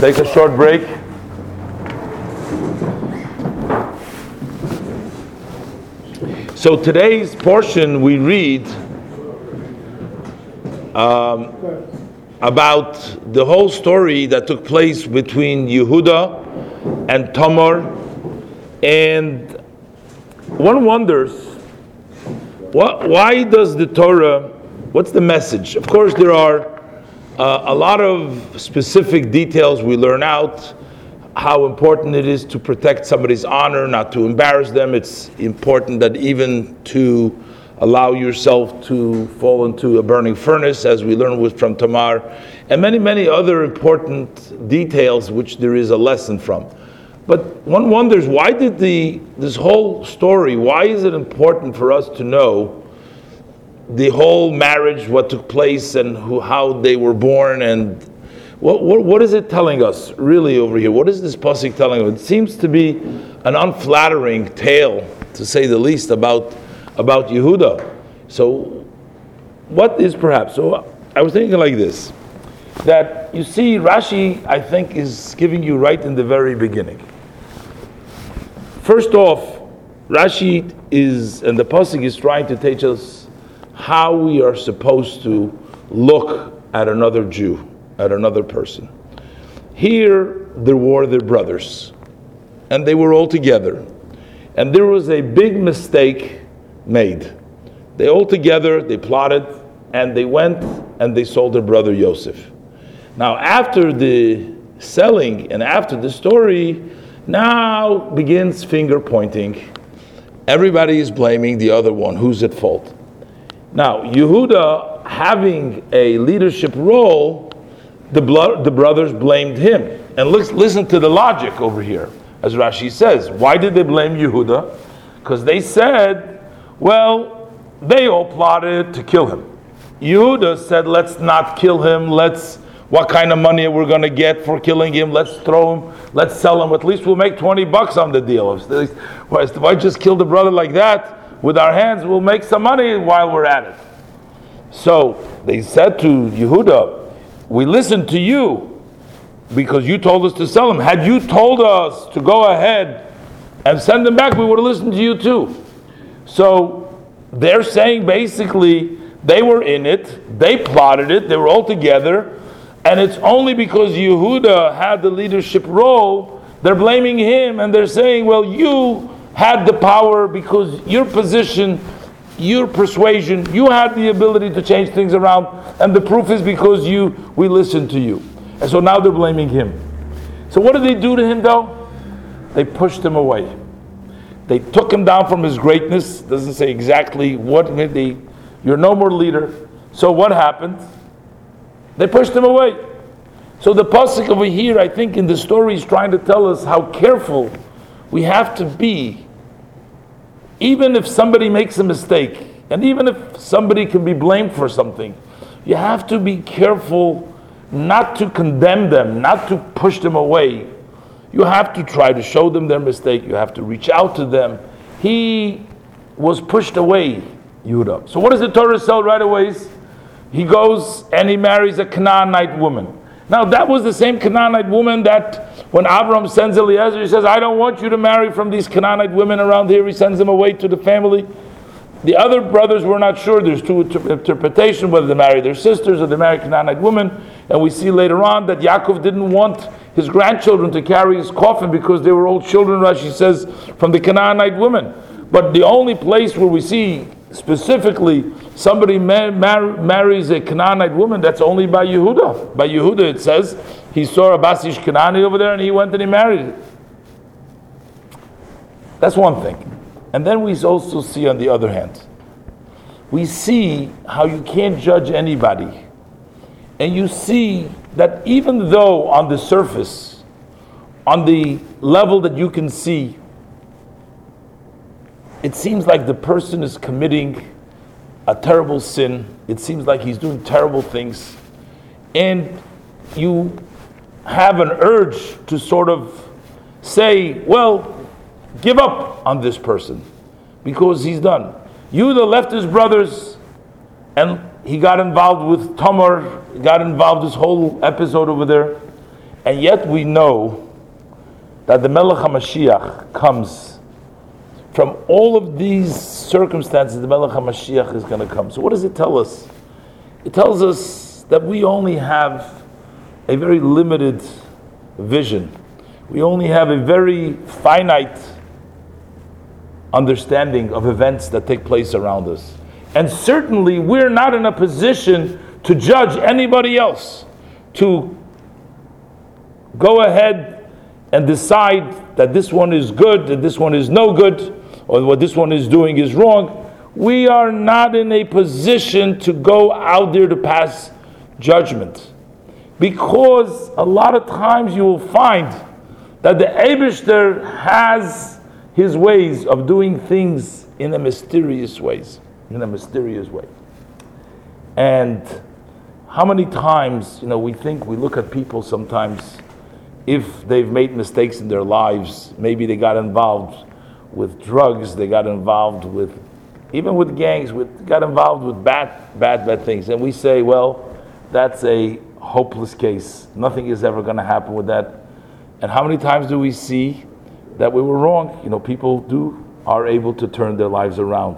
take a short break. So today's portion we read um, about the whole story that took place between Yehuda and Tamar, and one wonders, what, why does the Torah? What's the message? Of course, there are uh, a lot of specific details we learn out how important it is to protect somebody's honor, not to embarrass them. It's important that even to allow yourself to fall into a burning furnace, as we learn with from Tamar, and many, many other important details which there is a lesson from. But one wonders why did the this whole story? Why is it important for us to know the whole marriage, what took place, and who, how they were born, and what, what, what is it telling us really over here? What is this pasuk telling us? It seems to be an unflattering tale, to say the least, about about Yehuda. So, what is perhaps? So, I was thinking like this: that you see, Rashi, I think, is giving you right in the very beginning. First off, Rashi is, and the pasuk is trying to teach us how we are supposed to look at another Jew, at another person. Here, there were their brothers, and they were all together. And there was a big mistake made. They all together, they plotted, and they went and they sold their brother Yosef. Now, after the selling and after the story, now begins finger pointing. Everybody is blaming the other one. Who's at fault? Now, Yehuda having a leadership role, the, the brothers blamed him. And let's listen to the logic over here, as Rashi says. Why did they blame Yehuda? Because they said, well, they all plotted to kill him. Yehuda said, let's not kill him, let's what kind of money we're going to get for killing him. Let's throw him. Let's sell him. At least we'll make 20 bucks on the deal. Why just kill a brother like that, with our hands, we'll make some money while we're at it. So they said to Yehuda, We listened to you because you told us to sell them. Had you told us to go ahead and send them back, we would have listened to you too. So they're saying basically they were in it, they plotted it, they were all together, and it's only because Yehuda had the leadership role, they're blaming him and they're saying, Well, you had the power because your position, your persuasion, you had the ability to change things around, and the proof is because you we listened to you. And so now they're blaming him. So what did they do to him though? They pushed him away. They took him down from his greatness. Doesn't say exactly what they. You're no more leader. So what happened? They pushed him away. So the pasuk over here, I think, in the story is trying to tell us how careful we have to be, even if somebody makes a mistake, and even if somebody can be blamed for something, you have to be careful not to condemn them, not to push them away. You have to try to show them their mistake. You have to reach out to them. He was pushed away, Yehuda. So what does the Torah say right away? He goes and he marries a Canaanite woman. Now that was the same Canaanite woman that when Abram sends Eliezer, he says, I don't want you to marry from these Canaanite women around here. He sends them away to the family. The other brothers were not sure. There's two interpretations whether they married their sisters or they married Canaanite women. And we see later on that Yaakov didn't want his grandchildren to carry his coffin because they were old children, Rashi says, from the Canaanite women. But the only place where we see specifically somebody mar- mar- marries a Canaanite woman, that's only by Yehuda. By Yehuda, it says he saw a Basish Kanani over there and he went and he married it. That's one thing. And then we also see, on the other hand, we see how you can't judge anybody. And you see that even though on the surface, on the level that you can see, it seems like the person is committing a terrible sin. It seems like he's doing terrible things. And you have an urge to sort of say, well, give up on this person because he's done. Yehuda left his brothers and he got involved with Tamar, got involved this whole episode over there. And yet we know that the Melech HaMashiach comes from all of these circumstances, the Melech HaMashiach is going to come. So what does it tell us? It tells us that we only have a very limited vision. We only have a very finite understanding of events that take place around us. And certainly we're not in a position to judge anybody else, to go ahead and decide that this one is good, that this one is no good, or what this one is doing is wrong. We are not in a position to go out there to pass judgment. Because a lot of times you will find that the Abishter has his ways of doing things in a mysterious ways, in a mysterious way. And how many times, you know, we think we look at people sometimes if they've made mistakes in their lives, maybe they got involved with drugs, they got involved with even with gangs, with got involved with bad, bad, bad things. And we say, well, that's a hopeless case. Nothing is ever going to happen with that. And how many times do we see that we were wrong? You know, people do are able to turn their lives around.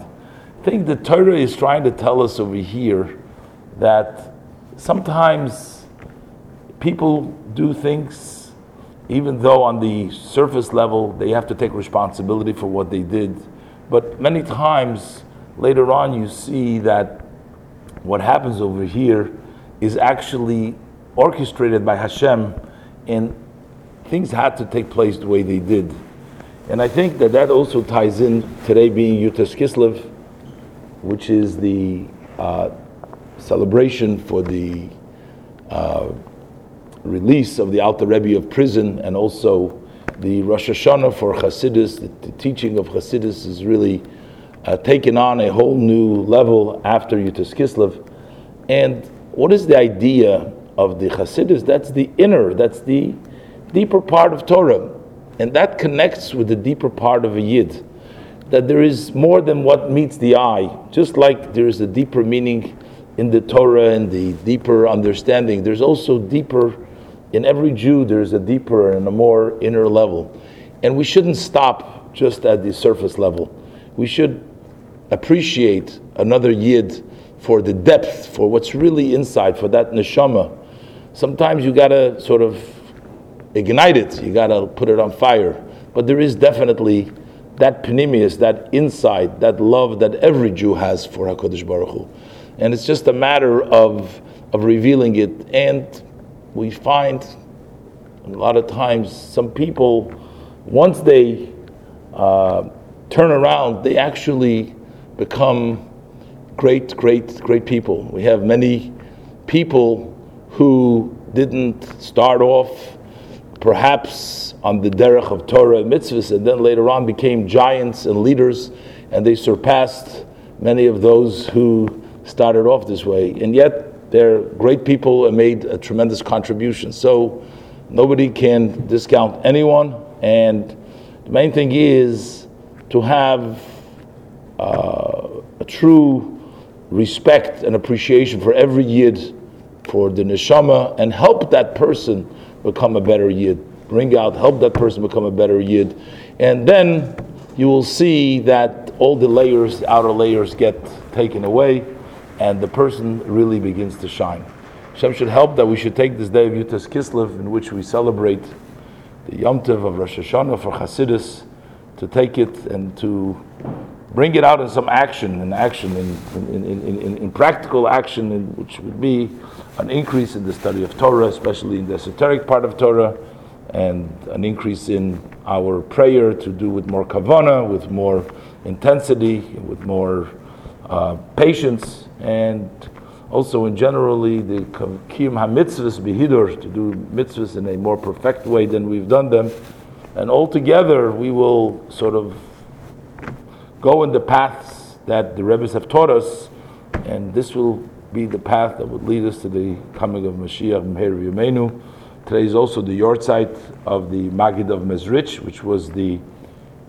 I think the Torah is trying to tell us over here that sometimes people do things, even though on the surface level they have to take responsibility for what they did. But many times later on, you see that what happens over here is actually orchestrated by Hashem, and things had to take place the way they did. And I think that that also ties in today being Yud Tes Kislev, which is the uh, celebration for the uh, release of the Alter Rebbe of prison, and also the Rosh Hashanah for Hasidus. The, the teaching of Hasidus is really uh, taken on a whole new level after Yud Tes Kislev. And what is the idea of the Hasidus? That's the inner, that's the deeper part of Torah. And that connects with the deeper part of a Yid. That there is more than what meets the eye. Just like there is a deeper meaning in the Torah and the deeper understanding, there's also deeper, in every Jew, there's a deeper and a more inner level. And we shouldn't stop just at the surface level. We should appreciate another Yid for the depth, for what's really inside, for that neshama. Sometimes you gotta sort of ignite it, you gotta put it on fire. But there is definitely that pnimius, that inside, that love that every Jew has for HaKadosh Baruch Hu. And it's just a matter of, of revealing it. And we find a lot of times some people, once they uh, turn around, they actually become great, great, great people. We have many people who didn't start off perhaps on the derech of Torah and mitzvahs, and then later on became giants and leaders, and they surpassed many of those who started off this way. And yet, they're great people and made a tremendous contribution. So, nobody can discount anyone, and the main thing is to have uh, a true respect and appreciation for every yid, for the neshama, and help that person become a better yid. Bring out, help that person become a better yid, and then you will see that all the layers, the outer layers, get taken away, and the person really begins to shine. Hashem should help that we should take this day of Yud Tes Kislev, in which we celebrate the Yom Tov of Rosh Hashanah for Hasidus, to take it and to bring it out in some action, in action, in, in, in, in, in practical action, in, which would be an increase in the study of Torah, especially in the esoteric part of Torah, and an increase in our prayer to do with more kavana, with more intensity, with more uh, patience, and also in generally the kiyum hamitzvahs behidur to do mitzvahs in a more perfect way than we've done them, and altogether we will sort of go in the paths that the Rebbe's have taught us, and this will be the path that would lead us to the coming of Mashiach Meher Yemenu. Today is also the yahrzeit of the Magid of Mezrich, which was the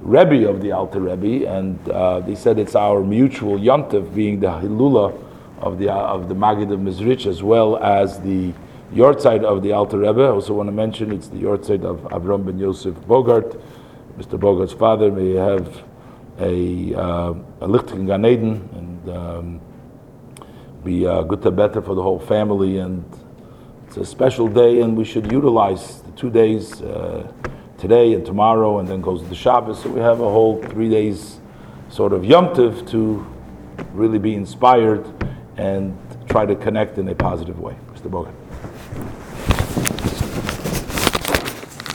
Rebbe of the Alter Rebbe, and uh, they said it's our mutual yontif, being the Hilula of the of the Magid of Mezrich, as well as the Yortzeit of the Alter Rebbe. I also want to mention it's the Yortzeit of Avram ben Yosef Bogart, Mr. Bogart's father. May have a, uh, a Lichtigen Gan Eden and um, be uh, good to better for the whole family. And it's a special day, and we should utilize the two days, uh, today and tomorrow, and then goes to the Shabbos. So we have a whole three days sort of Yom Tiv to really be inspired and try to connect in a positive way. Mr. Bogart.